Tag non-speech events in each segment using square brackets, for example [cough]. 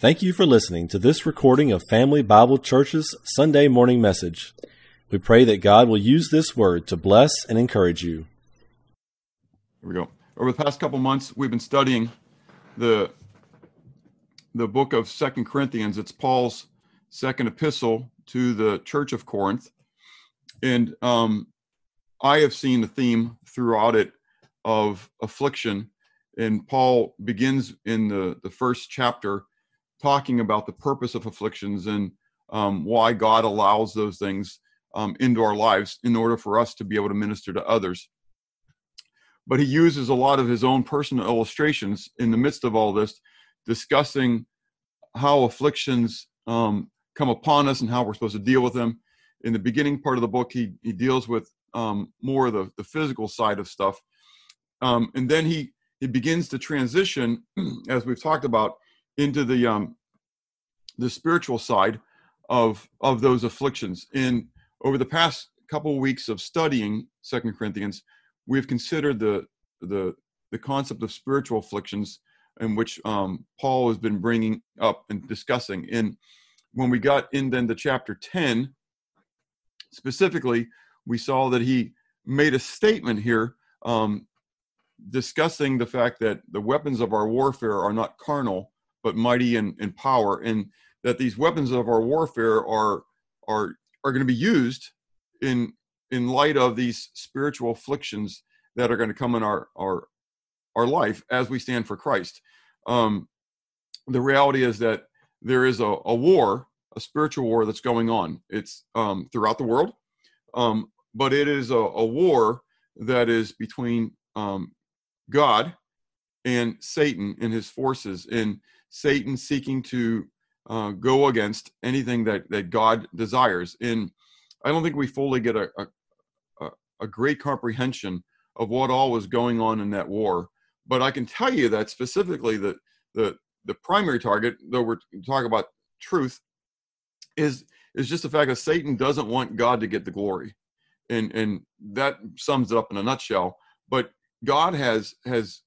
Thank you for listening to this recording of Family Bible Church's Sunday morning message. We pray that God will use this word to bless and encourage you. Here we go. Over the past couple months, we've been studying the the book of Second Corinthians. It's Paul's second epistle to the Church of Corinth, and um, I have seen the theme throughout it of affliction. And Paul begins in the the first chapter talking about the purpose of afflictions and um, why God allows those things um, into our lives in order for us to be able to minister to others. But he uses a lot of his own personal illustrations in the midst of all this, discussing how afflictions um, come upon us and how we're supposed to deal with them. In the beginning part of the book, he, he deals with um, more of the, the physical side of stuff. Um, and then he, he begins to transition, [clears throat] as we've talked about, into the um, the spiritual side of of those afflictions. In over the past couple of weeks of studying Second Corinthians, we've considered the the the concept of spiritual afflictions, in which um, Paul has been bringing up and discussing. And when we got in then to chapter ten, specifically, we saw that he made a statement here um, discussing the fact that the weapons of our warfare are not carnal but mighty in, in power, and that these weapons of our warfare are are are going to be used in in light of these spiritual afflictions that are going to come in our our our life as we stand for Christ. Um, the reality is that there is a, a war, a spiritual war that's going on. It's um, throughout the world, um, but it is a, a, war that is between um, God and Satan and his forces. And Satan seeking to uh, go against anything that, that God desires. And I don't think we fully get a, a, a great comprehension of what all was going on in that war. But I can tell you that specifically that the, the primary target, though we're talking about truth, is is just the fact that Satan doesn't want God to get the glory. And and that sums it up in a nutshell. But God has has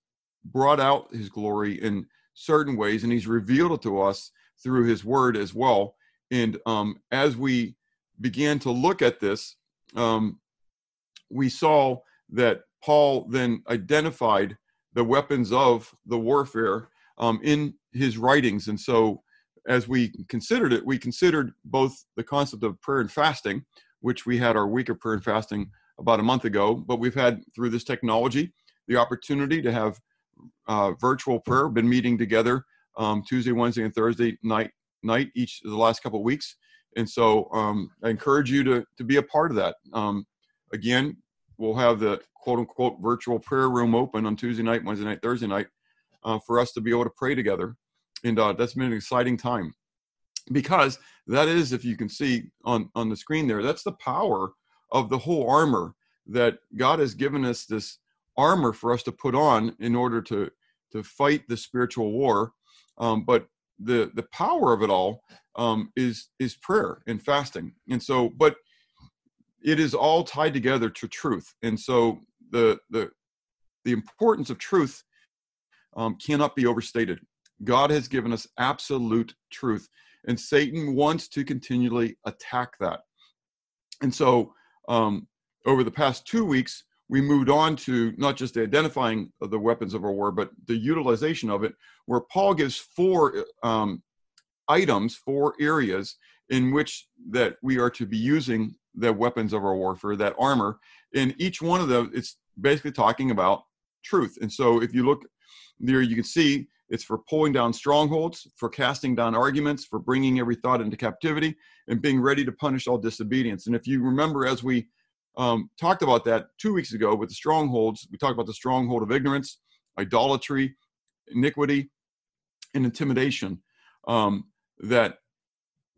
brought out his glory in certain ways, and He's revealed it to us through His Word as well. And um, as we began to look at this, um, we saw that Paul then identified the weapons of the warfare um, in his writings. And so, as we considered it, we considered both the concept of prayer and fasting, which we had our week of prayer and fasting about a month ago, but we've had through this technology the opportunity to have uh, virtual prayer. Been meeting together um, Tuesday, Wednesday, and Thursday night night each of the last couple of weeks, and so um, I encourage you to to be a part of that. Um, again, we'll have the quote unquote virtual prayer room open on Tuesday night, Wednesday night, Thursday night uh, for us to be able to pray together, and uh, that's been an exciting time because that is, if you can see on on the screen there, that's the power of the whole armor that God has given us this armor for us to put on in order to to fight the spiritual war. Um, but the the power of it all um, is is prayer and fasting. And so, but it is all tied together to truth. And so the the the importance of truth um, cannot be overstated. God has given us absolute truth, and Satan wants to continually attack that. And so, um, over the past two weeks, we moved on to not just identifying the weapons of our war, but the utilization of it, where Paul gives four um, items, four areas in which that we are to be using the weapons of our warfare, that armor. In each one of them, it's basically talking about truth. And so if you look there, you can see it's for pulling down strongholds, for casting down arguments, for bringing every thought into captivity, and being ready to punish all disobedience. And if you remember, as we um, talked about that two weeks ago with the strongholds. We talked about the stronghold of ignorance, idolatry, iniquity, and intimidation. Um, that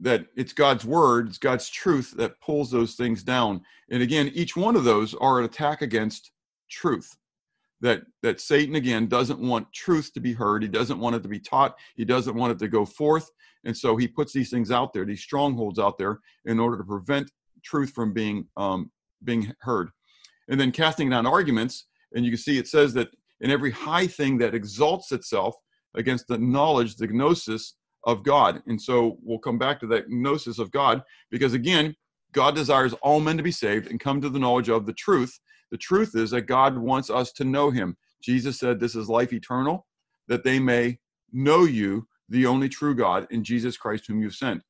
that it's God's word, it's God's truth that pulls those things down. And again, each one of those are an attack against truth. That that Satan again doesn't want truth to be heard. He doesn't want it to be taught. He doesn't want it to go forth. And so he puts these things out there, these strongholds out there, in order to prevent truth from being um, being heard. And then casting down arguments, and you can see it says that in every high thing that exalts itself against the knowledge, the gnosis of God. And so we'll come back to that gnosis of God because, again, God desires all men to be saved and come to the knowledge of the truth. The truth is that God wants us to know Him. Jesus said, This is life eternal, that they may know you, the only true God, in Jesus Christ, whom you sent.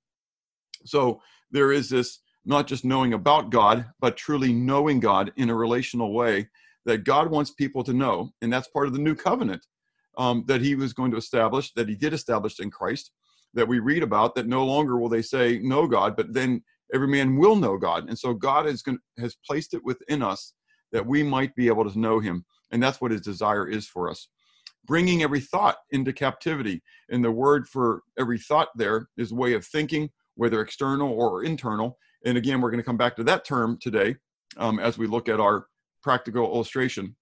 So there is this not just knowing about God, but truly knowing God in a relational way that God wants people to know. And that's part of the new covenant um, that he was going to establish, that he did establish in Christ, that we read about, that no longer will they say, know God, but then every man will know God. And so God is going, has placed it within us that we might be able to know him. And that's what his desire is for us. Bringing every thought into captivity. And the word for every thought there is way of thinking, whether external or internal. And again, we're going to come back to that term today um, as we look at our practical illustration.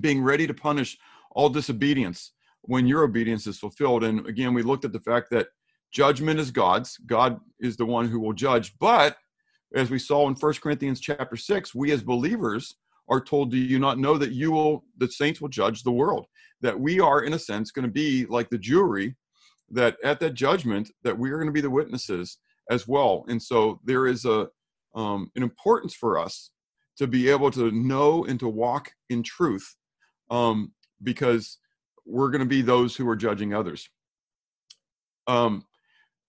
Being ready to punish all disobedience when your obedience is fulfilled. And again, we looked at the fact that judgment is God's. God is the one who will judge. But as we saw in First Corinthians chapter 6, we as believers are told, Do you not know that you will, the saints will judge the world? That we are, in a sense, going to be like the jury, that at that judgment, that we are going to be the witnesses as well. And so there is a um, an importance for us to be able to know and to walk in truth um, because we're going to be those who are judging others. Um,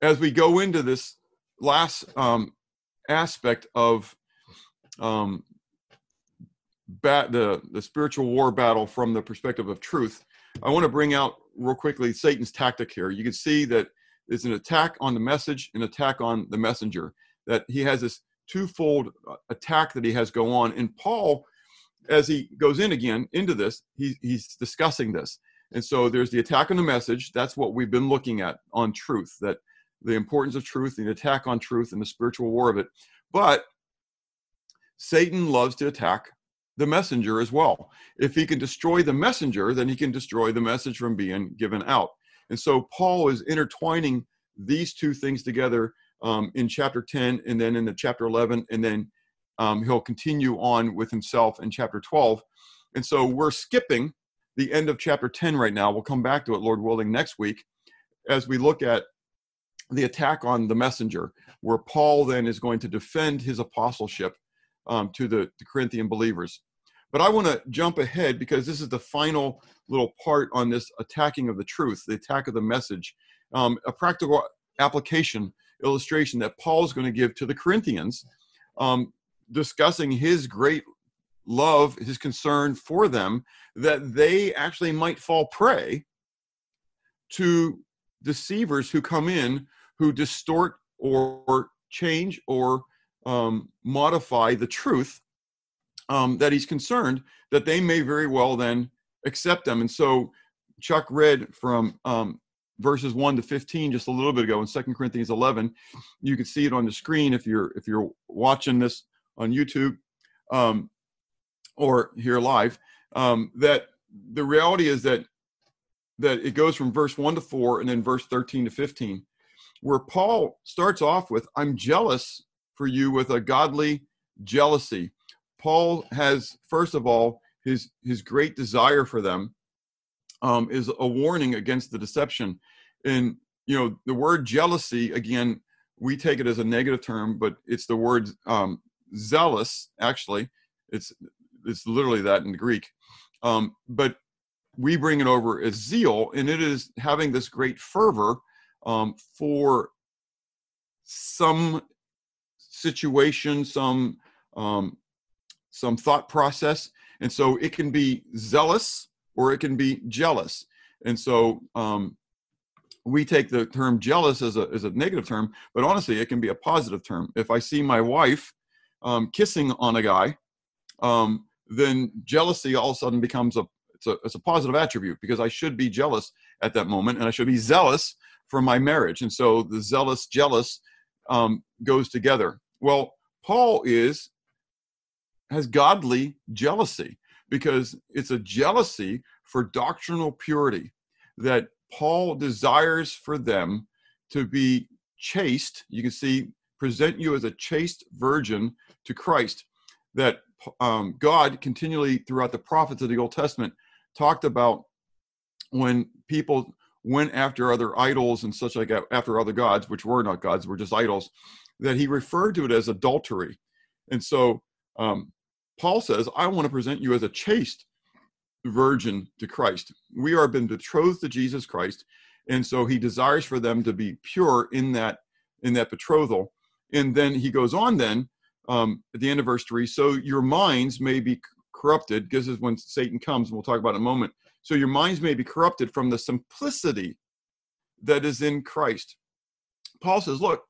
as we go into this last um, aspect of um, bat, the, the spiritual war battle from the perspective of truth, I want to bring out real quickly Satan's tactic here. You can see that it's an attack on the message, an attack on the messenger. That he has this twofold uh, attack that he has go on. And Paul, as he goes in again into this, he, he's discussing this. And so there's the attack on the message. That's what we've been looking at on truth, that the importance of truth, the attack on truth, and the spiritual war of it. But Satan loves to attack the messenger as well. If he can destroy the messenger, then he can destroy the message from being given out. And so Paul is intertwining these two things together um, in chapter 10 and then in the chapter 11 and then um, he'll continue on with himself in chapter 12 and so we're skipping the end of chapter 10 right now. We'll come back to it lord willing next week as we look at the attack on the messenger where paul then is going to defend his apostleship um, to the, the corinthian believers but i want to jump ahead because this is the final little part on this attacking of the truth the attack of the message. Um, a practical application illustration that Paul is going to give to the Corinthians, um, discussing his great love, his concern for them, that they actually might fall prey to deceivers who come in who distort or change or um, modify the truth um, that he's concerned that they may very well then accept them. And so Chuck read from um, verses 1 to 15 just a little bit ago in Second Corinthians 11. You can see it on the screen if you're if you're watching this on YouTube um, or here live. Um, that the reality is that that it goes from verse 1 to 4 and then verse 13 to 15 where Paul starts off with I'm jealous for you with a godly jealousy. Paul has first of all his his great desire for them um, is a warning against the deception. And you know, the word jealousy again, we take it as a negative term, but it's the word um, zealous. Actually, it's it's literally that in the Greek. Um, but we bring it over as zeal, and it is having this great fervor um, for some situation, some um, some thought process, and so it can be zealous or it can be jealous. And so um, we take the term jealous as a, as a negative term, but honestly, it can be a positive term. If I see my wife um, kissing on a guy, um, then jealousy all of a sudden becomes a it's, a it's a positive attribute because I should be jealous at that moment and I should be zealous for my marriage. And so the zealous, jealous um, goes together. Well, Paul is has godly jealousy because it's a jealousy for doctrinal purity that Paul desires for them to be chaste. You can see, present you as a chaste virgin to Christ. That um, God continually, throughout the prophets of the Old Testament, talked about when people went after other idols and such like after other gods, which were not gods, were just idols, that he referred to it as adultery. And so um, Paul says, I want to present you as a chaste virgin to Christ. We are been betrothed to Jesus Christ. And so he desires for them to be pure in that in that betrothal. And then he goes on then um, at the end of verse three, so your minds may be corrupted, this is when Satan comes, and we'll talk about in a moment. So your minds may be corrupted from the simplicity that is in Christ. Paul says, look,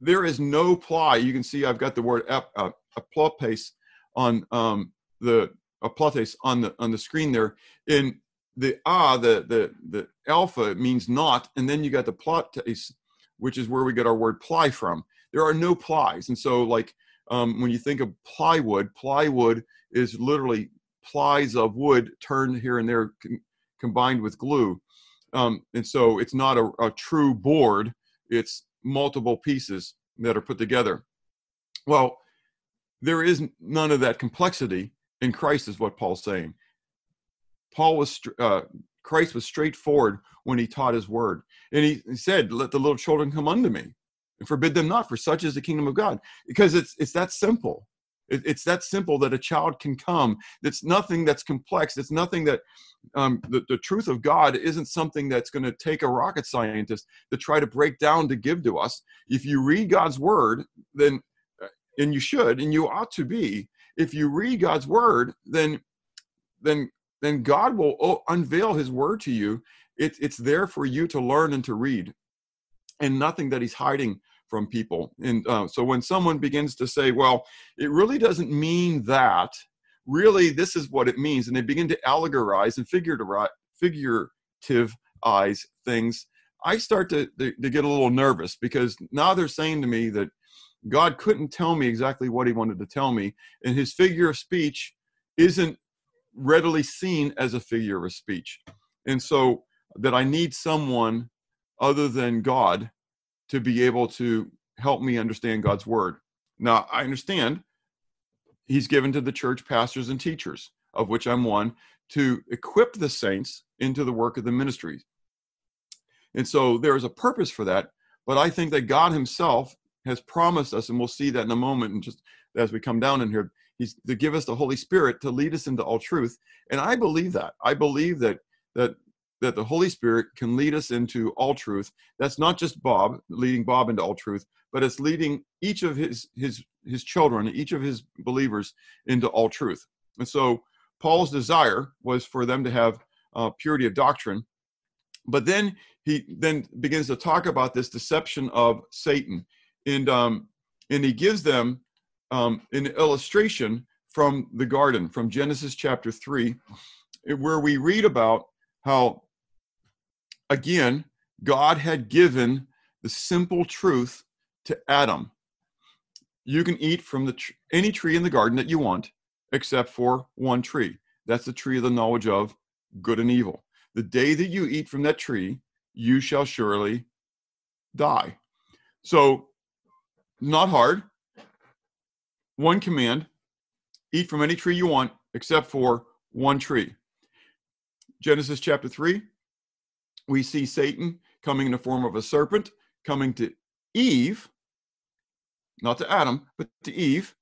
there is no ply. You can see I've got the word ap- uh, aplopes on um, the aplates on the on the screen there. In the ah, the the the alpha means not, and then you got the plotes, which is where we get our word ply from. There are no plies, and so like um, when you think of plywood, plywood is literally plies of wood turned here and there con- combined with glue. Um, and so it's not a, a true board, it's multiple pieces that are put together. Well, there is none of that complexity in Christ, is what Paul's saying. Paul was, uh, Christ was straightforward when he taught his word. And he, he said, Let the little children come unto me and forbid them not, for such is the kingdom of God. Because it's, it's that simple. It, it's that simple that a child can come. It's nothing that's complex. It's nothing that um, the, the truth of God isn't something that's going to take a rocket scientist to try to break down to give to us. If you read God's word, then, and you should, and you ought to be, if you read God's word, then, then, then God will oh, unveil his word to you. It, it's there for you to learn and to read and nothing that he's hiding from people. And uh, so when someone begins to say, well, it really doesn't mean that, really this is what it means, and they begin to allegorize and figurativize things, I start to, to, to get a little nervous because now they're saying to me that God couldn't tell me exactly what he wanted to tell me, and his figure of speech isn't readily seen as a figure of speech. And so that I need someone other than God to be able to help me understand God's word. Now, I understand he's given to the church pastors and teachers, of which I'm one, to equip the saints into the work of the ministry. And so there is a purpose for that, but I think that God himself has promised us, and we'll see that in a moment, and just as we come down in here, he's to give us the Holy Spirit to lead us into all truth. And I believe that. I believe that that that the Holy Spirit can lead us into all truth. That's not just Bob leading Bob into all truth, but it's leading each of his his his children, each of his believers into all truth. And so Paul's desire was for them to have uh, purity of doctrine, but then he then begins to talk about this deception of Satan, and um, and he gives them um, an illustration from the garden, from Genesis chapter three, where we read about how again, God had given the simple truth to Adam. You can eat from the tr- any tree in the garden that you want, except for one tree. That's the tree of the knowledge of good and evil. The day that you eat from that tree, you shall surely die. So, not hard. One command eat from any tree you want, except for one tree. Genesis chapter 3, we see Satan coming in the form of a serpent, coming to Eve, not to Adam, but to Eve.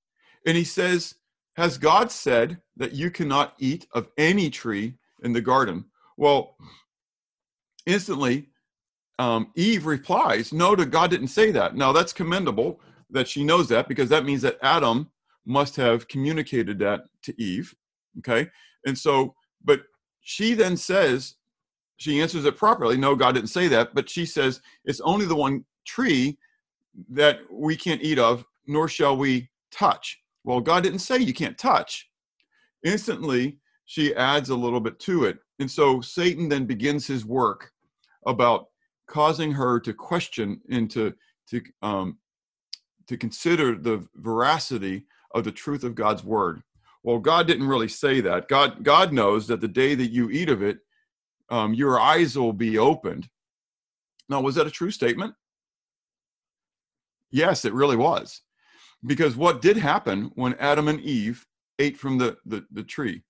And he says, Has God said that you cannot eat of any tree in the garden? Well, instantly, um, Eve replies, No, to God didn't say that. Now, that's commendable that she knows that because that means that Adam must have communicated that to Eve. Okay. And so, but she then says, she answers it properly. No, God didn't say that, but she says it's only the one tree that we can't eat of, nor shall we touch. Well, God didn't say you can't touch. Instantly, she adds a little bit to it. And so Satan then begins his work about causing her to question and to, to, um, to consider the veracity of the truth of God's word. Well, God didn't really say that. God, God knows that the day that you eat of it, um, your eyes will be opened. Now, was that a true statement? Yes, it really was. Because what did happen when Adam and Eve ate from the, the, the tree?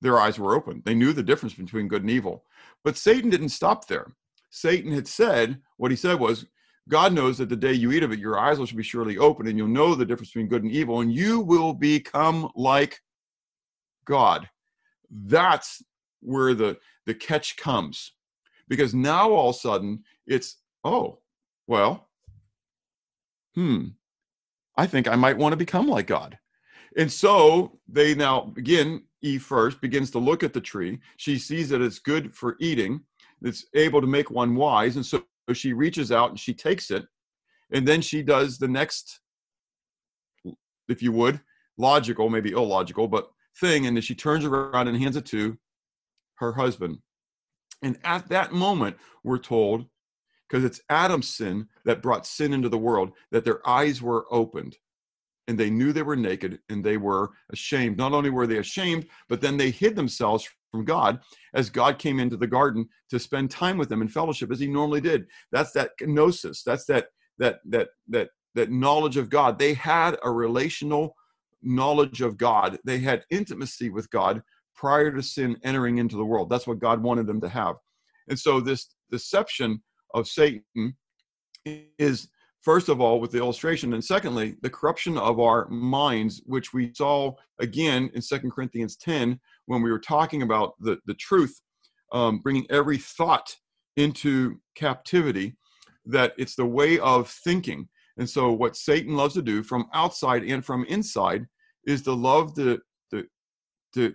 their eyes were open. They knew the difference between good and evil. But Satan didn't stop there. Satan had said, what he said was, God knows that the day you eat of it, your eyes will be surely open, and you'll know the difference between good and evil, and you will become like God. That's where the, the catch comes. Because now all of a sudden it's, oh, well, hmm, I think I might want to become like God. And so they now begin, Eve first begins to look at the tree. She sees that it's good for eating, it's able to make one wise. And so she reaches out and she takes it. And then she does the next, if you would, logical, maybe illogical, but thing. And then she turns around and hands it to her husband. And at that moment, we're told, because it's Adam's sin that brought sin into the world, that their eyes were opened and they knew they were naked and they were ashamed. Not only were they ashamed, but then they hid themselves from God as God came into the garden to spend time with them in fellowship as he normally did. That's that gnosis. That's that that that that that knowledge of God. They had a relational knowledge of God. They had intimacy with God prior to sin entering into the world. That's what God wanted them to have. And so this deception of Satan is first of all with the illustration and secondly the corruption of our minds which we saw again in Second corinthians 10 when we were talking about the, the truth um, bringing every thought into captivity that it's the way of thinking. And so what satan loves to do from outside and from inside is to love to, to, to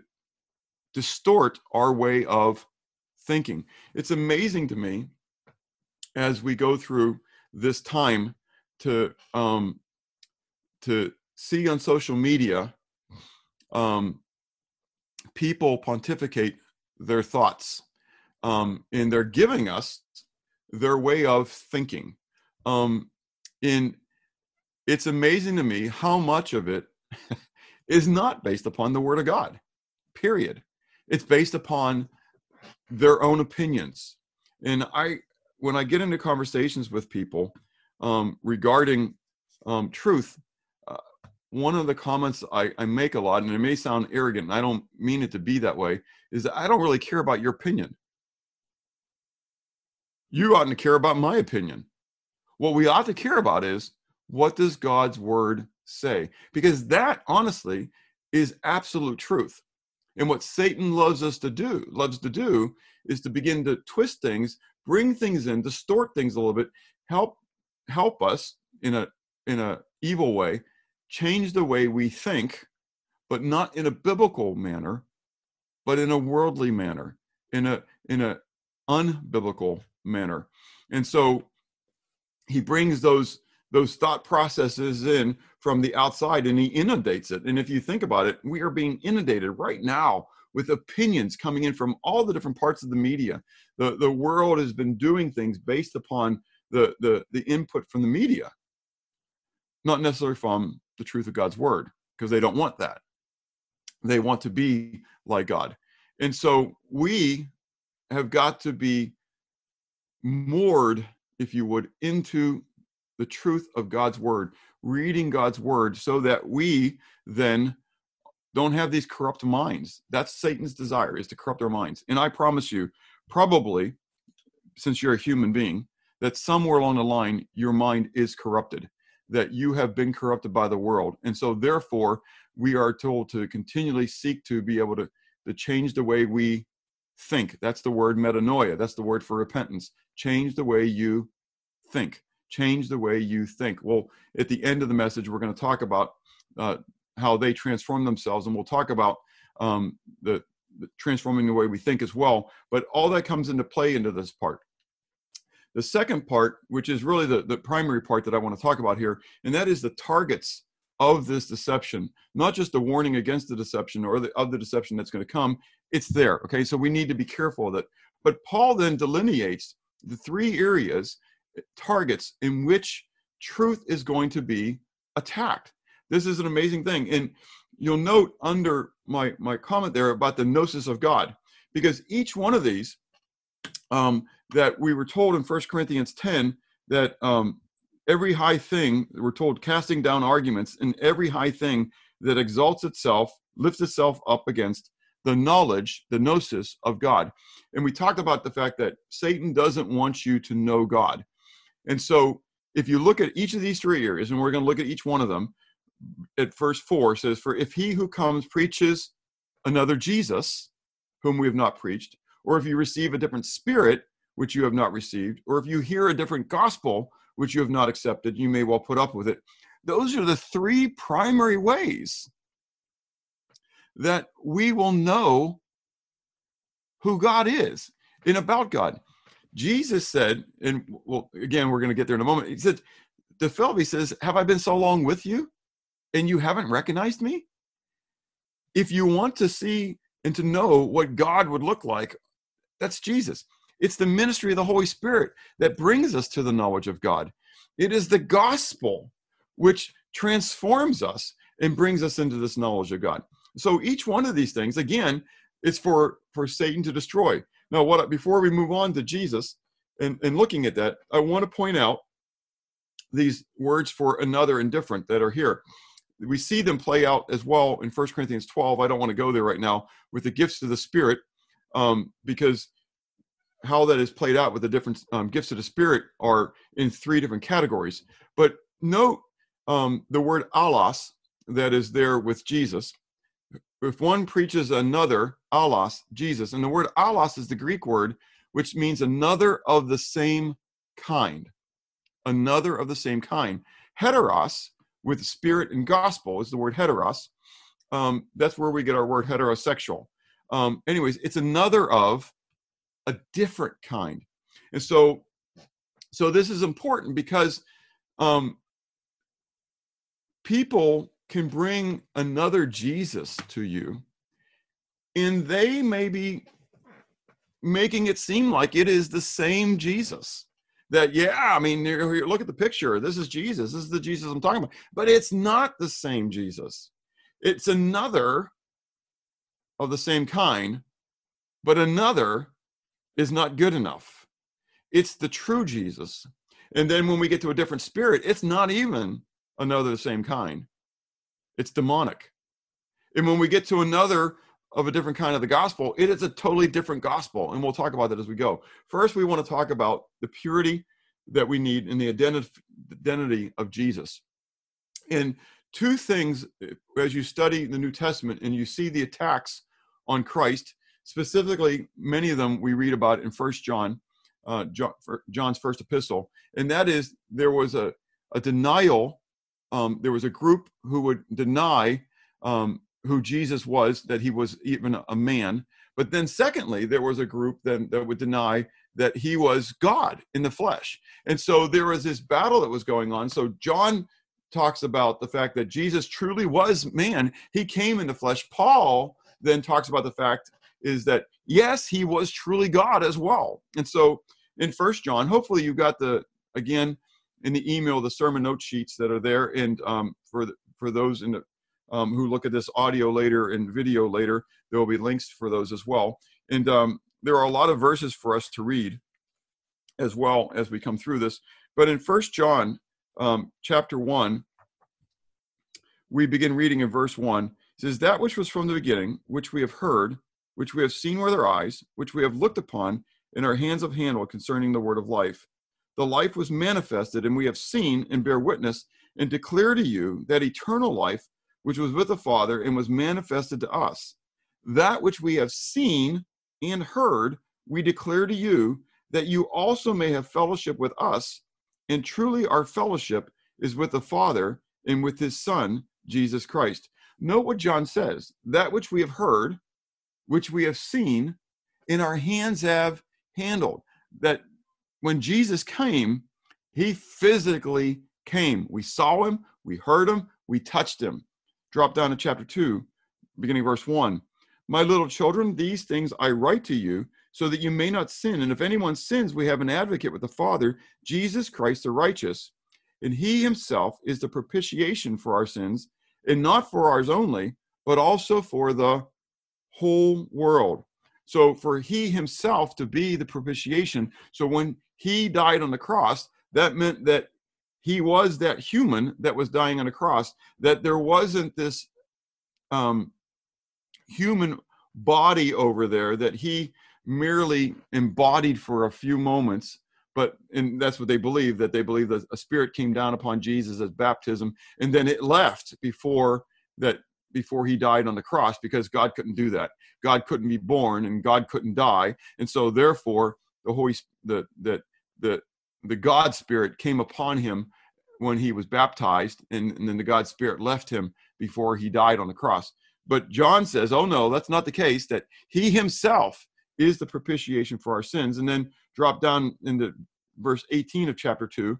distort our way of thinking. It's amazing to me as we go through this time to um, to see on social media um, people pontificate their thoughts um, and they're giving us their way of thinking. Um, in it's amazing to me how much of it [laughs] is not based upon the word of god period. It's based upon their own opinions. And i when I get into conversations with people um, regarding um, truth, uh, one of the comments I, I, make a lot, and it may sound arrogant, and I don't mean it to be that way, is that I don't really care about your opinion. You ought to care about my opinion. What we ought to care about is what does God's word say? Because that, honestly, is absolute truth. And what Satan loves us to do, loves to do, is to begin to twist things bring things in, distort things a little bit, help help us in a in a evil way, change the way we think, but not in a biblical manner, but in a worldly manner, in a in a unbiblical manner. And so he brings those those thought processes in from the outside and he inundates it. And if you think about it, we are being inundated right now with opinions coming in from all the different parts of the media. The, the world has been doing things based upon the, the, the input from the media, not necessarily from the truth of God's word, because they don't want that. They want to be like God. And so we have got to be moored, if you would, into the truth of God's word, reading God's word, so that we then don't have these corrupt minds. That's Satan's desire is to corrupt our minds. And I promise you, probably, since you're a human being, that somewhere along the line your mind is corrupted, that you have been corrupted by the world. And so therefore, we are told to continually seek to be able to, to change the way we think. That's the word metanoia. That's the word for repentance. Change the way you think. Change the way you think. Well, at the end of the message, we're going to talk about uh, how they transform themselves, and we'll talk about um, the, the transforming the way we think as well. But all that comes into play into this part. The second part, which is really the, the primary part that I want to talk about here, and that is the targets of this deception, not just a warning against the deception or the, of the deception that's going to come. It's there. Okay, so we need to be careful of it. But Paul then delineates the three areas, targets in which truth is going to be attacked. This is an amazing thing. And you'll note under my, my comment there about the gnosis of God, because each one of these um, that we were told in First Corinthians 10 that um, every high thing, we're told casting down arguments, and every high thing that exalts itself, lifts itself up against the knowledge, the gnosis of God. And we talked about the fact that Satan doesn't want you to know God. And so if you look at each of these three areas, and we're going to look at each one of them, at verse 4 says, For if he who comes preaches another Jesus, whom we have not preached, or if you receive a different spirit, which you have not received, or if you hear a different gospel, which you have not accepted, you may well put up with it. Those are the three primary ways that we will know who God is and about God. Jesus said, and well, again, we're going to get there in a moment. He said, he says, Have I been so long with you and you haven't recognized me? If you want to see and to know what God would look like, that's Jesus. It's the ministry of the Holy Spirit that brings us to the knowledge of God. It is the gospel which transforms us and brings us into this knowledge of God. So each one of these things, again, is for for Satan to destroy. Now, what before we move on to Jesus and, and looking at that, I want to point out these words for another and different that are here. We see them play out as well in 1 Corinthians 12. I don't want to go there right now with the gifts of the Spirit um, because how that is played out with the different um, gifts of the Spirit are in three different categories. But note um, the word allos that is there with Jesus if one preaches another, allos, Jesus, and the word allos is the Greek word which means another of the same kind. Another of the same kind. Heteros, with spirit and gospel, is the word heteros. Um, that's where we get our word heterosexual. Um, anyways, it's another of a different kind. And so, so this is important because um, people can bring another Jesus to you, and they may be making it seem like it is the same Jesus. That, yeah, I mean, look at the picture. This is Jesus. This is the Jesus I'm talking about. But it's not the same Jesus. It's another of the same kind, but another is not good enough. It's the true Jesus. And then when we get to a different spirit, it's not even another the same kind it's demonic. And when we get to another of a different kind of the gospel, it is a totally different gospel. And we'll talk about that as we go. First, we want to talk about the purity that we need in the identity of Jesus. And two things, as you study the New Testament and you see the attacks on Christ, specifically, many of them we read about in First John, uh, John, John's first epistle, and that is there was a, a denial um, there was a group who would deny um, who Jesus was, that he was even a man. But then, secondly, there was a group that, that would deny that he was God in the flesh. And so there was this battle that was going on. So John talks about the fact that Jesus truly was man. He came in the flesh. Paul then talks about the fact is that yes, he was truly God as well. And so in First John, hopefully you got the again in the email the sermon note sheets that are there. And um, for the, for those in the, um, who look at this audio later and video later, there will be links for those as well. And um, there are a lot of verses for us to read as well as we come through this. But in First John um, chapter one, we begin reading in verse one. It says, "That which was from the beginning, which we have heard, which we have seen with our eyes, which we have looked upon, and our hands have handled concerning the word of life." the life was manifested, and we have seen and bear witness and declare to you that eternal life which was with the Father and was manifested to us. That which we have seen and heard, we declare to you, that you also may have fellowship with us. And truly, our fellowship is with the Father and with his Son, Jesus Christ. Note what John says that which we have heard, which we have seen, and our hands have handled. That when Jesus came, he physically came. We saw him, we heard him, we touched him. Drop down to chapter 2, beginning verse 1. My little children, these things I write to you so that you may not sin. And if anyone sins, we have an advocate with the Father, Jesus Christ the righteous. And he himself is the propitiation for our sins, and not for ours only, but also for the whole world. So for he himself to be the propitiation. So when he died on the cross, that meant that he was that human that was dying on a cross, that there wasn't this um, human body over there that he merely embodied for a few moments but and that's what they believe that they believe that a spirit came down upon jesus as baptism and then it left before that before he died on the cross because god couldn't do that. God couldn't be born and god couldn't die and so therefore the holy the that the, the god spirit came upon him when he was baptized and, and then the god spirit left him before he died on the cross. But john says oh no that's not the case that he himself is the propitiation for our sins. And then drop down into verse 18 of chapter 2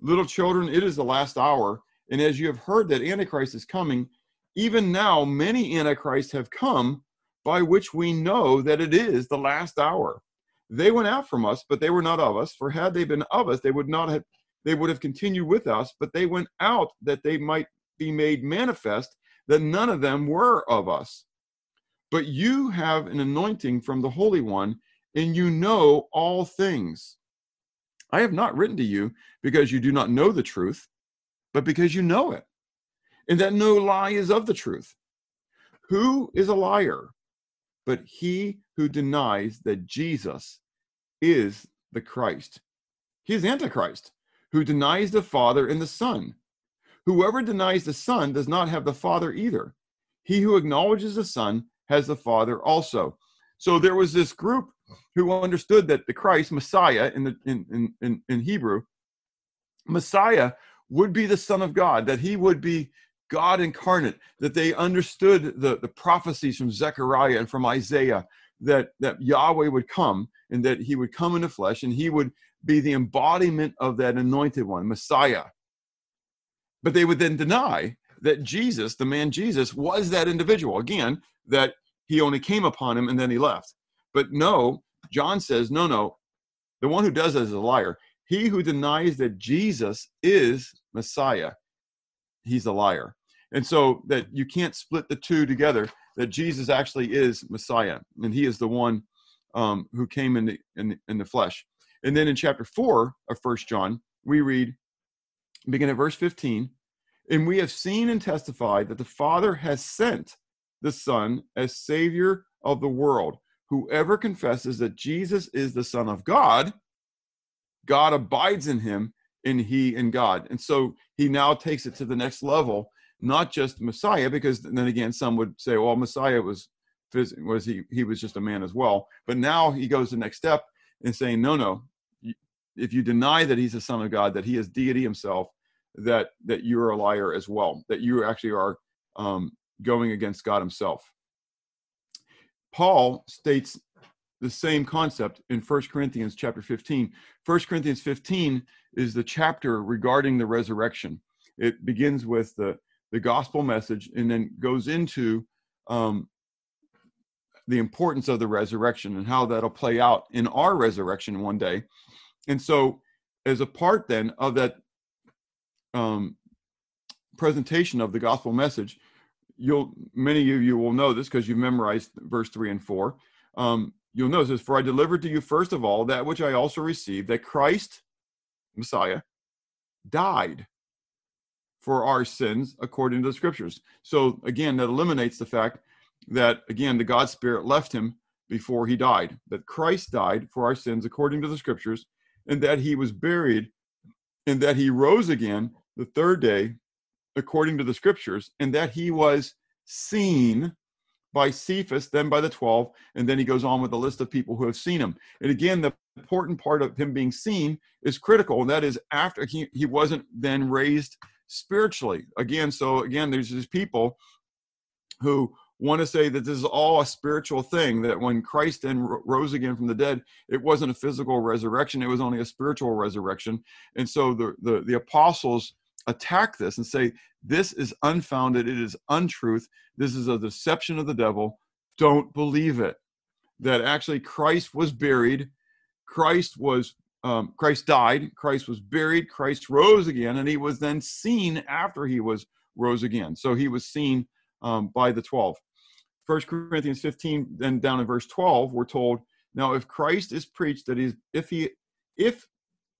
little children it is the last hour and as you have heard that antichrist is coming even now many antichrists have come by which we know that it is the last hour they went out from us but they were not of us for had they been of us they would not have they would have continued with us but they went out that they might be made manifest that none of them were of us. But you have an anointing from the holy one and you know all things. I have not written to you because you do not know the truth but because you know it and that no lie is of the truth. Who is a liar but he who denies that jesus is the christ. He is antichrist who denies the father and the son. Whoever denies the son does not have the father either. He who acknowledges the son has the father also. So there was this group who understood that the Christ, Messiah in the in, in, in Hebrew, Messiah would be the Son of God, that he would be God incarnate, that they understood the, the prophecies from Zechariah and from Isaiah that, that Yahweh would come and that he would come in the flesh and he would be the embodiment of that anointed one, Messiah. But they would then deny that Jesus, the man Jesus, was that individual. Again, that he only came upon him and then he left. But no, John says, no, no, the one who does that is a liar. He who denies that Jesus is Messiah, he's a liar. And so that you can't split the two together, that Jesus actually is Messiah, and he is the one um, who came in the, in the, in the flesh. And then in chapter 4 of First John, we read, begin at verse 15, and we have seen and testified that the Father has sent the Son as Savior of the world whoever confesses that Jesus is the Son of God, God abides in him and he in God. And so he now takes it to the next level, not just Messiah, because then again, some would say, well, Messiah was was he he was just a man as well. But now he goes the next step and saying, no, no, if you deny that he's the Son of God, that he is deity himself, that that you're a liar as well, that you actually are um, going against God himself. Paul states the same concept in 1 Corinthians chapter 15. 1 Corinthians 15 is the chapter regarding the resurrection. It begins with the, the gospel message and then goes into um, the importance of the resurrection and how that'll play out in our resurrection one day. And so, as a part then of that um, presentation of the gospel message, you'll many of you will know this because you've memorized verse three and four. Um, you'll notice this: "For I delivered to you first of all that which I also received, that Christ, Messiah, died for our sins according to the Scriptures." So again, that eliminates the fact that again the God Spirit left him before he died. That Christ died for our sins according to the Scriptures, and that he was buried, and that he rose again the third day according to the scriptures, and that he was seen by Cephas, then by the 12, and then he goes on with a list of people who have seen him. And again, the important part of him being seen is critical, and that is after he, he wasn't then raised spiritually. Again, so again, there's these people who want to say that this is all a spiritual thing, that when Christ then rose again from the dead, it wasn't a physical resurrection, it was only a spiritual resurrection. And so the, the, the apostles attack this and say, this is unfounded, it is untruth, this is a deception of the devil. Don't believe it. That actually Christ was buried, Christ was um, Christ died, Christ was buried, Christ rose again, and he was then seen after he was rose again. So he was seen um, by the 12. First Corinthians 15, then down in verse 12, we're told, now if Christ is preached that he's if he if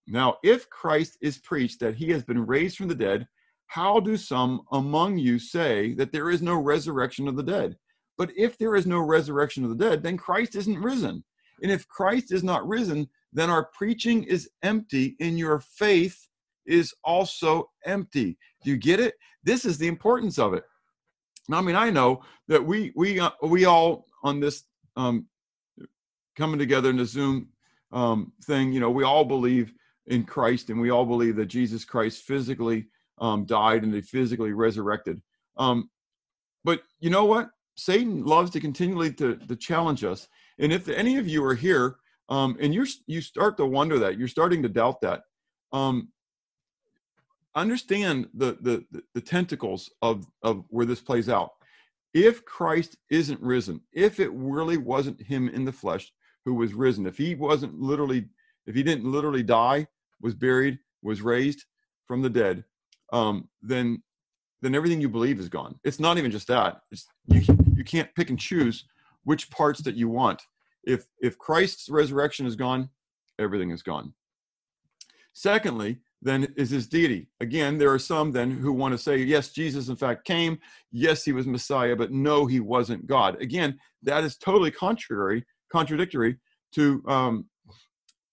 now, if Christ is preached that he has been raised from the dead, how do some among you say that there is no resurrection of the dead? But if there is no resurrection of the dead, then Christ isn't risen. And if Christ is not risen, then our preaching is empty and your faith is also empty. Do you get it? This is the importance of it. Now, I mean, I know that we we uh, we all on this um, coming together in the Zoom um, thing, you know, we all believe in Christ and we all believe that Jesus Christ physically um, died and they physically resurrected. Um, but you know what? Satan loves to continually to, to challenge us. And if any of you are here um, and you're you start to wonder that you're starting to doubt that, um, understand the, the the tentacles of of where this plays out. If Christ isn't risen, if it really wasn't Him in the flesh who was risen, if He wasn't literally, if He didn't literally die, was buried, was raised from the dead, um, then then everything you believe is gone. It's not even just that. It's, you you can't pick and choose which parts that you want. If if Christ's resurrection is gone, everything is gone. Secondly, then is his deity. Again, there are some then who want to say, yes, Jesus in fact came. Yes, he was Messiah, but no, he wasn't God. Again, that is totally contrary, contradictory to um,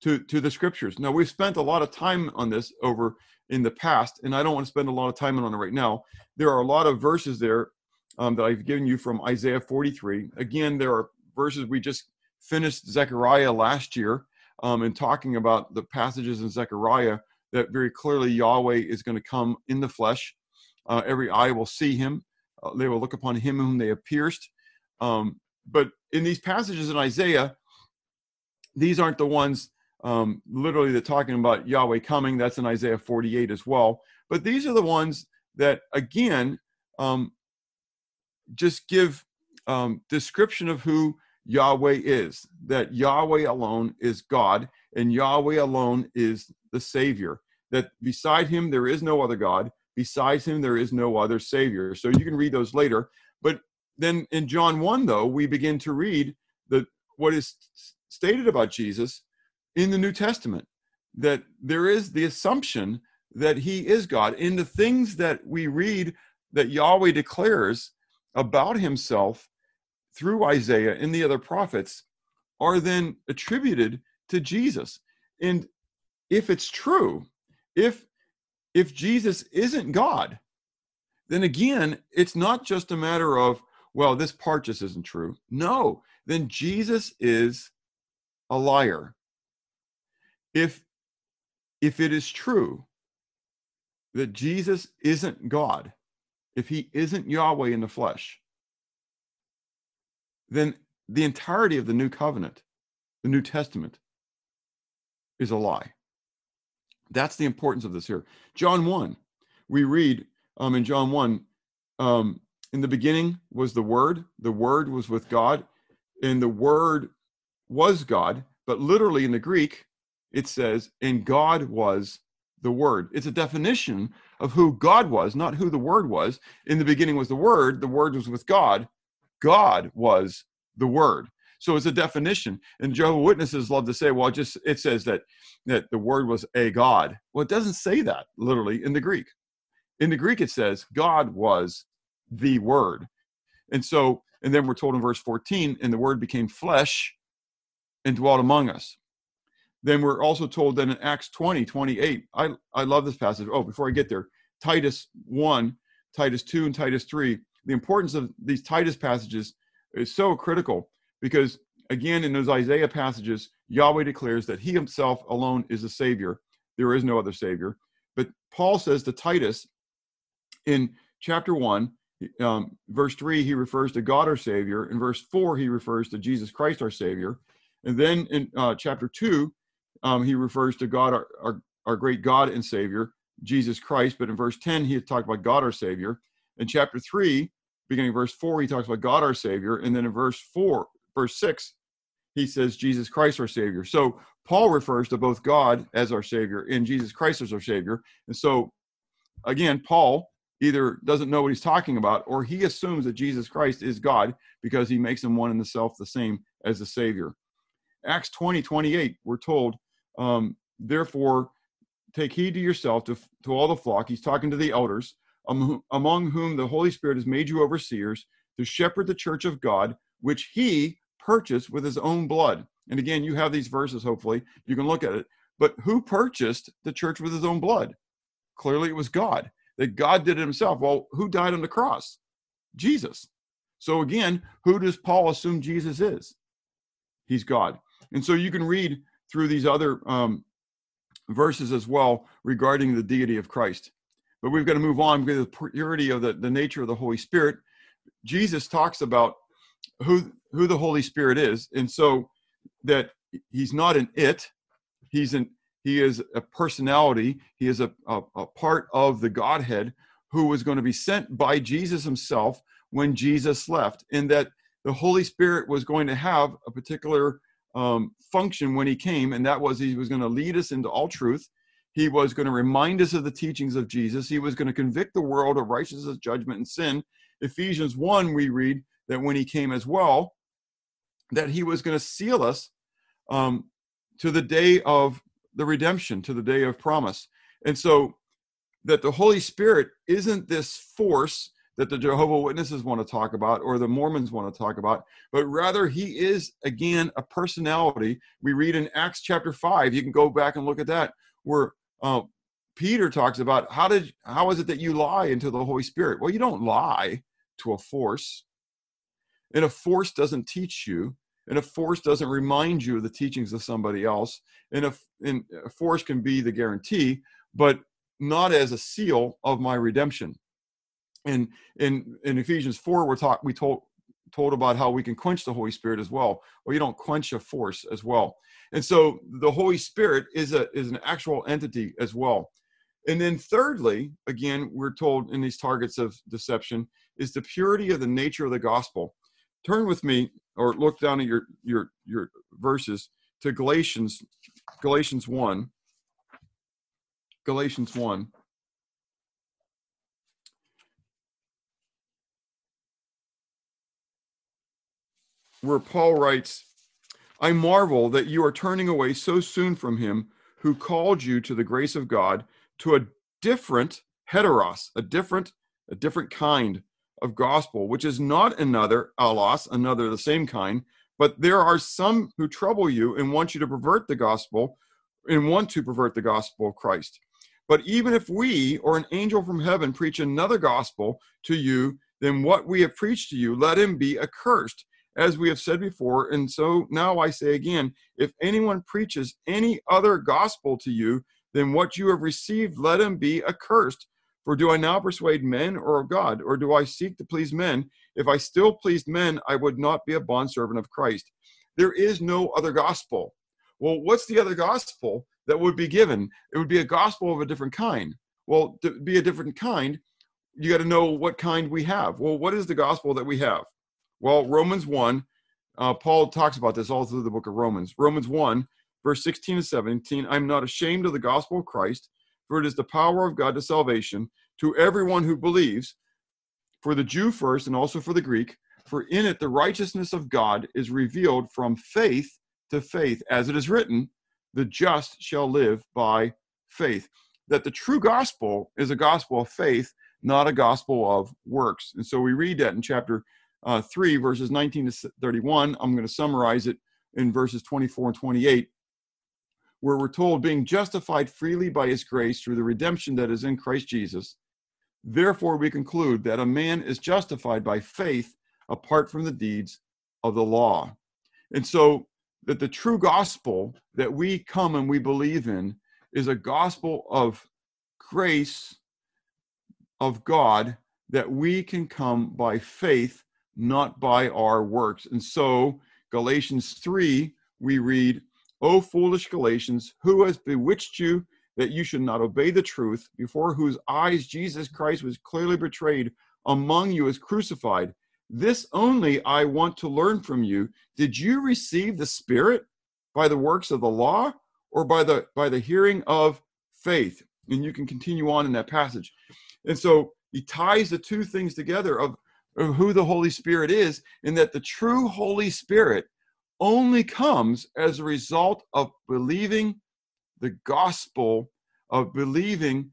to to the scriptures. Now we've spent a lot of time on this over in the past, and I don't want to spend a lot of time on it right now. There are a lot of verses there um, that I've given you from Isaiah 43. Again, there are verses we just finished Zechariah last year um, talking about the passages in Zechariah that very clearly Yahweh is going to come in the flesh. Uh, every eye will see him. Uh, they will look upon him whom they have pierced. Um, but in these passages in Isaiah, these aren't the ones um, literally they're talking about Yahweh coming. That's in Isaiah 48 as well. But these are the ones that, again, um, just give um, description of who Yahweh is. That Yahweh alone is God, and Yahweh alone is the Savior. That beside Him there is no other God. Besides Him there is no other Savior. So you can read those later. But then in John 1, though, we begin to read the what is stated about Jesus in the New Testament that there is the assumption that he is God. In the things that we read that Yahweh declares about himself through Isaiah and the other prophets are then attributed to Jesus. And if it's true, if if Jesus isn't God, then again, it's not just a matter of, well, this part just isn't true. No, then Jesus is a liar if if it is true that Jesus isn't God, if he isn't Yahweh in the flesh, then the entirety of the new covenant, the New Testament, is a lie. That's the importance of this here. John 1, we read um, in John 1, um, in the beginning was the Word, the Word was with God, and the Word was God, but literally in the Greek, it says, and God was the Word. It's a definition of who God was, not who the Word was. In the beginning was the Word, the Word was with God, God was the Word. So it's a definition. And Jehovah Witnesses love to say, well, just it says that that the word was a God. Well, it doesn't say that literally in the Greek. In the Greek, it says God was the word. And so, and then we're told in verse 14, and the word became flesh and dwelt among us. Then we're also told that in Acts 20, 28, I, I love this passage. Oh, before I get there, Titus 1, Titus 2, and Titus 3. The importance of these Titus passages is so critical because, again, in those Isaiah passages, Yahweh declares that he himself alone is the Savior. There is no other Savior. But Paul says to Titus in chapter 1, um, verse 3, he refers to God our Savior. In verse 4, he refers to Jesus Christ our Savior. And then in uh, chapter 2, um, he refers to God, our, our, our great God and Savior, Jesus Christ. But in verse 10, he talked about God, our Savior. In chapter 3, beginning verse 4, he talks about God, our Savior. And then in verse 4, verse 6, he says Jesus Christ, our Savior. So Paul refers to both God as our Savior and Jesus Christ as our Savior. And so, again, Paul either doesn't know what he's talking about or he assumes that Jesus Christ is God because he makes him one in the self the same as the Savior. Acts 20, 28, we're told um, Therefore, take heed to yourself to, to all the flock. He's talking to the elders, um, among whom the Holy Spirit has made you overseers to shepherd the church of God, which he purchased with his own blood. And again, you have these verses, hopefully. You can look at it. But who purchased the church with his own blood? Clearly, it was God, that God did it himself. Well, who died on the cross? Jesus. So again, who does Paul assume Jesus is? He's God. And so you can read through these other um, verses as well regarding the deity of Christ. But we've got to move on because the purity of the, the nature of the Holy Spirit. Jesus talks about who who the Holy Spirit is, and so that he's not an it, he's an he is a personality, he is a, a, a part of the Godhead who was going to be sent by Jesus himself when Jesus left, and that the Holy Spirit was going to have a particular um, function when he came, and that was he was going to lead us into all truth. He was going to remind us of the teachings of Jesus. He was going to convict the world of righteousness, judgment, and sin. Ephesians 1, we read that when he came as well, that he was going to seal us um, to the day of the redemption, to the day of promise. And so that the Holy Spirit isn't this force that the Jehovah Witnesses want to talk about or the Mormons want to talk about, but rather he is again a personality. We read in Acts chapter five. You can go back and look at that, where uh, Peter talks about how did how is it that you lie into the Holy Spirit? Well, you don't lie to a force, and a force doesn't teach you, and a force doesn't remind you of the teachings of somebody else, and a, and a force can be the guarantee, but not as a seal of my redemption in in in Ephesians four, we're talk we told told about how we can quench the Holy Spirit as well. Well, you don't quench a force as well. And so the Holy Spirit is a is an actual entity as well. And then thirdly, again, we're told in these targets of deception is the purity of the nature of the gospel. Turn with me or look down at your your your verses to Galatians Galatians 1. Galatians 1. Where Paul writes, I marvel that you are turning away so soon from him who called you to the grace of God to a different heteros, a different, a different kind of gospel, which is not another allos, another the same kind, but there are some who trouble you and want you to pervert the gospel and want to pervert the gospel of Christ. But even if we or an angel from heaven preach another gospel to you than what we have preached to you, let him be accursed as we have said before. And so now I say again if anyone preaches any other gospel to you than what you have received, let him be accursed. For do I now persuade men or God, or do I seek to please men? If I still pleased men, I would not be a bondservant of Christ. There is no other gospel. Well, what's the other gospel that would be given? It would be a gospel of a different kind. Well, to be a different kind, you got to know what kind we have. Well, what is the gospel that we have? Well, Romans 1, uh, Paul talks about this all through the book of Romans. Romans 1, verse 16 to 17 I'm not ashamed of the gospel of Christ, for it is the power of God to salvation to everyone who believes, for the Jew first and also for the Greek. For in it the righteousness of God is revealed from faith to faith, as it is written, the just shall live by faith. That the true gospel is a gospel of faith, not a gospel of works. And so we read that in chapter uh, 3, verses 19 to 31. I'm going to summarize it in verses 24 and 28, where we're told, being justified freely by his grace through the redemption that is in Christ Jesus. Therefore, we conclude that a man is justified by faith apart from the deeds of the law. And so, that the true gospel that we come and we believe in is a gospel of grace of God that we can come by faith not by our works. And so, Galatians 3, we read, O foolish Galatians, who has bewitched you that you should not obey the truth, before whose eyes Jesus Christ was clearly betrayed among you as crucified? This only I want to learn from you. Did you receive the Spirit by the works of the law or by the by the hearing of faith? And you can continue on in that passage. And so he ties the two things together of of who the Holy Spirit is, and that the true Holy Spirit only comes as a result of believing the gospel, of believing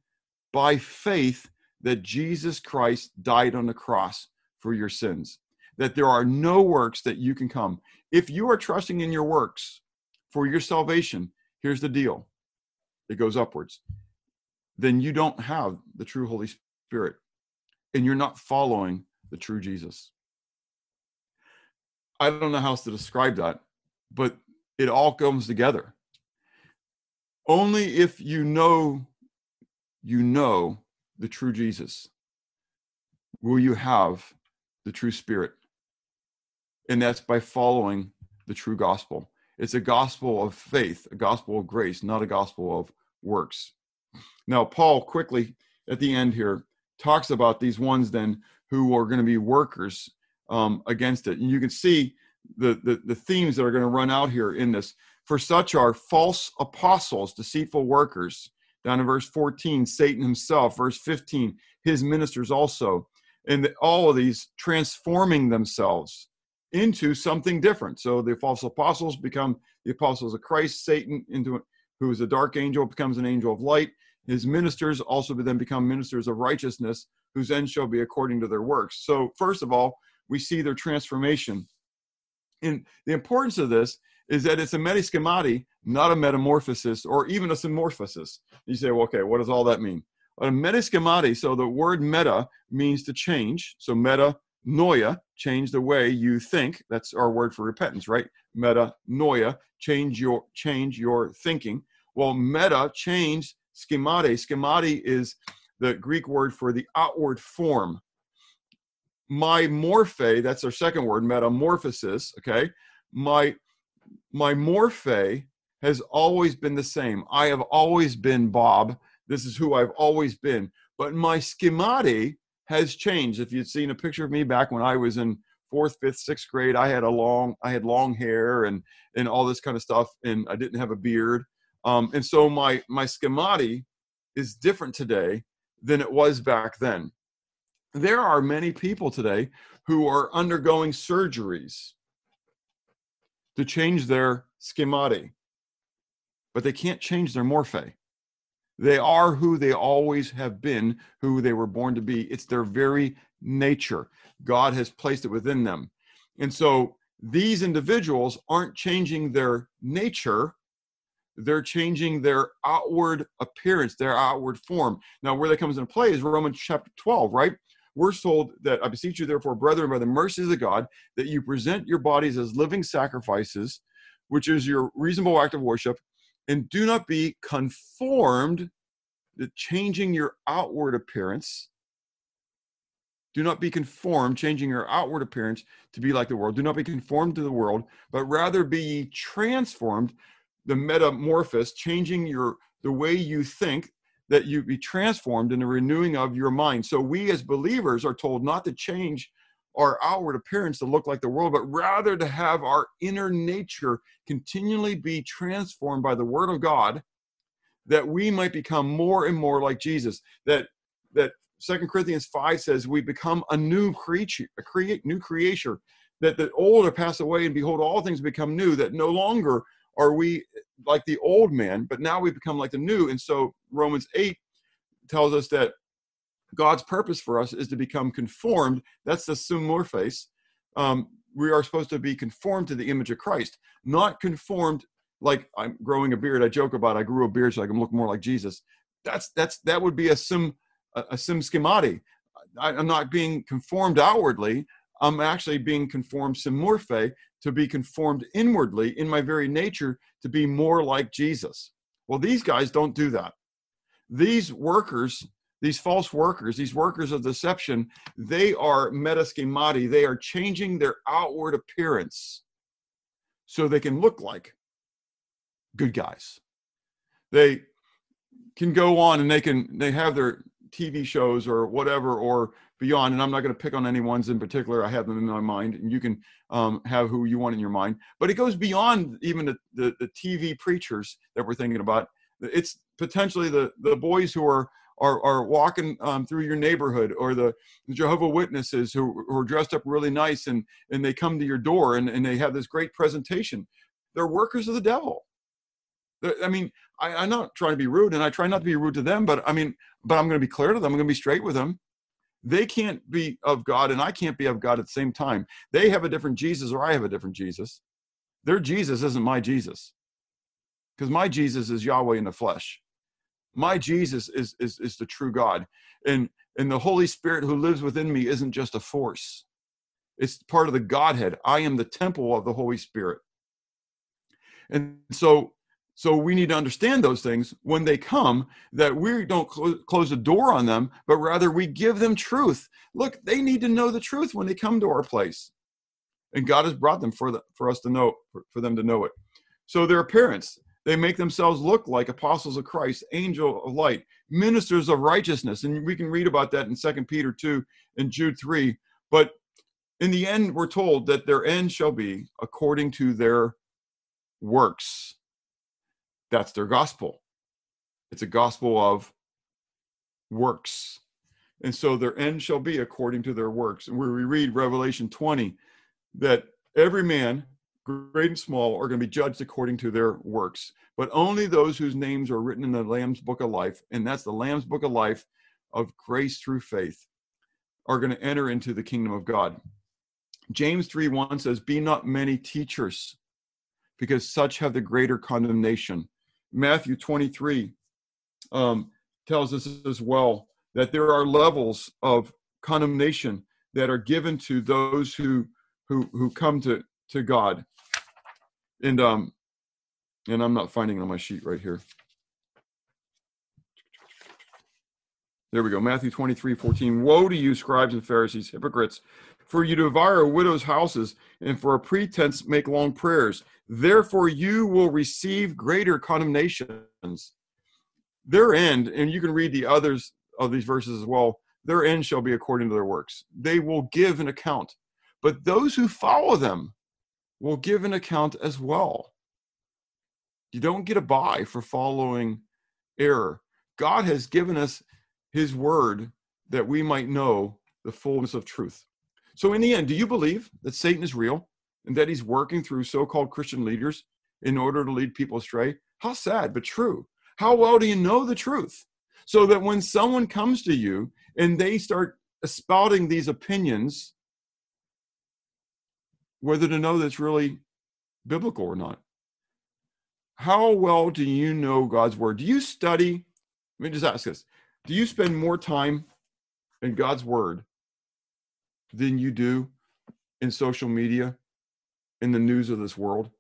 by faith that Jesus Christ died on the cross for your sins. that there are no works that you can come. If you are trusting in your works for your salvation, here's the deal it goes upwards. Then you don't have the true Holy Spirit and you're not following the true Jesus. I don't know how else to describe that, but it all comes together. Only if you know you know the true Jesus will you have the true spirit. And that's by following the true gospel. It's a gospel of faith, a gospel of grace, not a gospel of works. Now, Paul quickly at the end here talks about these ones then who are going to be workers um, against it. And you can see the, the, the themes that are going to run out here in this. For such are false apostles, deceitful workers. Down in verse 14, Satan himself. Verse 15, his ministers also. And all of these transforming themselves into something different. So the false apostles become the apostles of Christ. Satan, into who is a dark angel, becomes an angel of light. His ministers also then become ministers of righteousness, whose end shall be according to their works. So first of all, we see their transformation and the importance of this is that it's a metaschemati, not a metamorphosis or even a symmorphosis. You say, well, okay, what does all that mean? A metaschemati, so the word meta means to change. So meta noia, change the way you think. That's our word for repentance, right? Meta noia, change your change your thinking. Well, meta, change schemati. Schemati is the Greek word for the outward form my morphe, that's our second word, metamorphosis, okay? My my morphe has always been the same. I have always been Bob. This is who I've always been. But my schemati has changed. If you'd seen a picture of me back when I was in fourth, fifth, sixth grade, I had a long, I had long hair and and all this kind of stuff, and I didn't have a beard. Um, and so my my schemati is different today than it was back then there are many people today who are undergoing surgeries to change their schemati, but they can't change their morphe. They are who they always have been, who they were born to be. It's their very nature. God has placed it within them. And so these individuals aren't changing their nature, they're changing their outward appearance, their outward form. Now, where that comes into play is Romans chapter 12, right? we're told that I beseech you, therefore, brethren, by the mercies of God, that you present your bodies as living sacrifices, which is your reasonable act of worship, and do not be conformed to changing your outward appearance. Do not be conformed, changing your outward appearance to be like the world. Do not be conformed to the world, but rather be transformed, the metamorphosis, changing your the way you think that you be transformed in the renewing of your mind. So we as believers are told not to change our outward appearance to look like the world, but rather to have our inner nature continually be transformed by the word of God, that we might become more and more like Jesus. That that Second Corinthians 5 says we become a new creature, a create new creation, that the old are passed away, and behold, all things become new, that no longer are we like the old man, but now we become like the new. And so Romans 8 tells us that God's purpose for us is to become conformed. That's the symmorphos. Um, we are supposed to be conformed to the image of Christ, not conformed like I'm growing a beard. I joke about I grew a beard so I can look more like Jesus. That's that's that would be a sim a, a sim schemati. I, I'm not being conformed outwardly. I'm actually being conformed symmorphe to be conformed inwardly in my very nature to be more like Jesus. Well, these guys don't do that. These workers, these false workers, these workers of deception, they are metaschemati. They are changing their outward appearance so they can look like good guys. They can go on and they can they have their TV shows or whatever or beyond. And I'm not going to pick on any ones in particular. I have them in my mind, and you can um, have who you want in your mind. But it goes beyond even the, the, the TV preachers that we're thinking about. It's potentially the the boys who are are, are walking um, through your neighborhood or the, Jehovah Witnesses who, who, are dressed up really nice and, and they come to your door and, and they have this great presentation. They're workers of the devil. I mean, I, I'm not trying to be rude and I try not to be rude to them, but I mean, but I'm going to be clear to them. I'm going to be straight with them They can't be of God and I can't be of God at the same time. They have a different Jesus or I have a different Jesus. Their Jesus isn't my Jesus. Because my Jesus is Yahweh in the flesh. My Jesus is, is, is the true God. And, and the Holy Spirit who lives within me isn't just a force, it's part of the Godhead. I am the temple of the Holy Spirit. And so so we need to understand those things when they come, that we don't cl- close the door on them, but rather we give them truth. Look, they need to know the truth when they come to our place. And God has brought them for, the, for us to know, for, for them to know it. So their appearance, they make themselves look like apostles of Christ, angel of light, ministers of righteousness. And we can read about that in Second Peter 2 and Jude 3. But in the end, we're told that their end shall be according to their works that's their gospel. It's a gospel of works. And so their end shall be according to their works. And where we read Revelation 20, that every man, great and small, are going to be judged according to their works. But only those whose names are written in the Lamb's book of life, and that's the Lamb's book of life of grace through faith, are going to enter into the kingdom of God. James 3 1 says, Be not many teachers, because such have the greater condemnation. Matthew 23 um, tells us as well that there are levels of condemnation that are given to those who who who come to to God. And um and I'm not finding it on my sheet right here. There we go. Matthew 23, 14. Woe to you, scribes and Pharisees, hypocrites, for you devour widows' houses, and for a pretense make long prayers. Therefore, you will receive greater condemnations. Their end, and you can read the others of these verses as well, their end shall be according to their works. They will give an account. But those who follow them will give an account as well. You don't get a bye for following error. God has given us his word that we might know the fullness of truth. So, in the end, do you believe that Satan is real and that he's working through so called Christian leaders in order to lead people astray? How sad, but true. How well do you know the truth? So that when someone comes to you and they start spouting these opinions, whether to know that's really biblical or not. How well do you know God's word? Do you study? Let me just ask this. Do you spend more time in God's word than you do in social media, in the news of this world?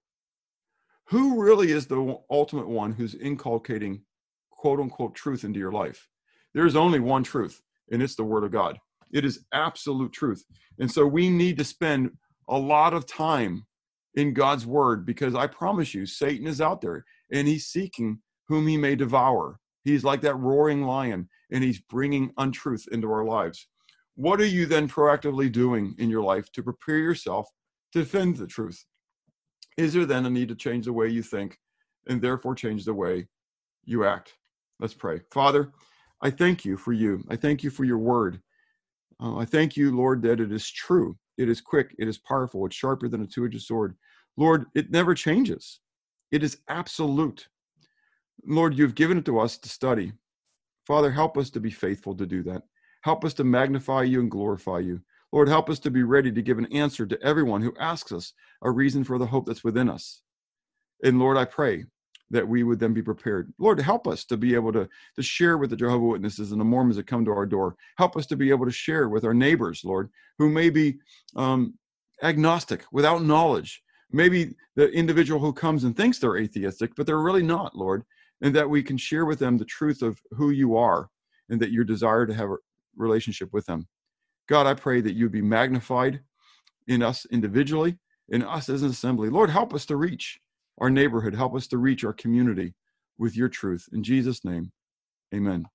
Who really is the ultimate one who's inculcating quote unquote truth into your life? There's only one truth, and it's the Word of God. It is absolute truth. And so we need to spend a lot of time in God's Word because I promise you, Satan is out there and he's seeking whom he may devour. He's like that roaring lion and he's bringing untruth into our lives. What are you then proactively doing in your life to prepare yourself defend the truth? Is there then a need to change the way you think and therefore change the way you act? Let's pray. Father, I thank you for you. I thank you for your word. Uh, I thank you, Lord, that it is true. It is quick. It is powerful. It's sharper than a two edged sword. Lord, it never changes. It is absolute. Lord, you've given it to us to study. Father, help us to be faithful to do that. Help us to magnify you and glorify you. Lord, help us to be ready to give an answer to everyone who asks us a reason for the hope that's within us. And Lord, I pray that we would then be prepared. Lord, help us to be able to, to share with the Jehovah Witnesses and the Mormons that come to our door. Help us to be able to share with our neighbors, Lord, who may be um, agnostic, without knowledge. Maybe the individual who comes and thinks they're atheistic, but they're really not, Lord, and that we can share with them the truth of who you are and that your desire to have a relationship with them. God, I pray that you be magnified in us individually, in us as an assembly. Lord, help us to reach our neighborhood, help us to reach our community with your truth. In Jesus' name, amen.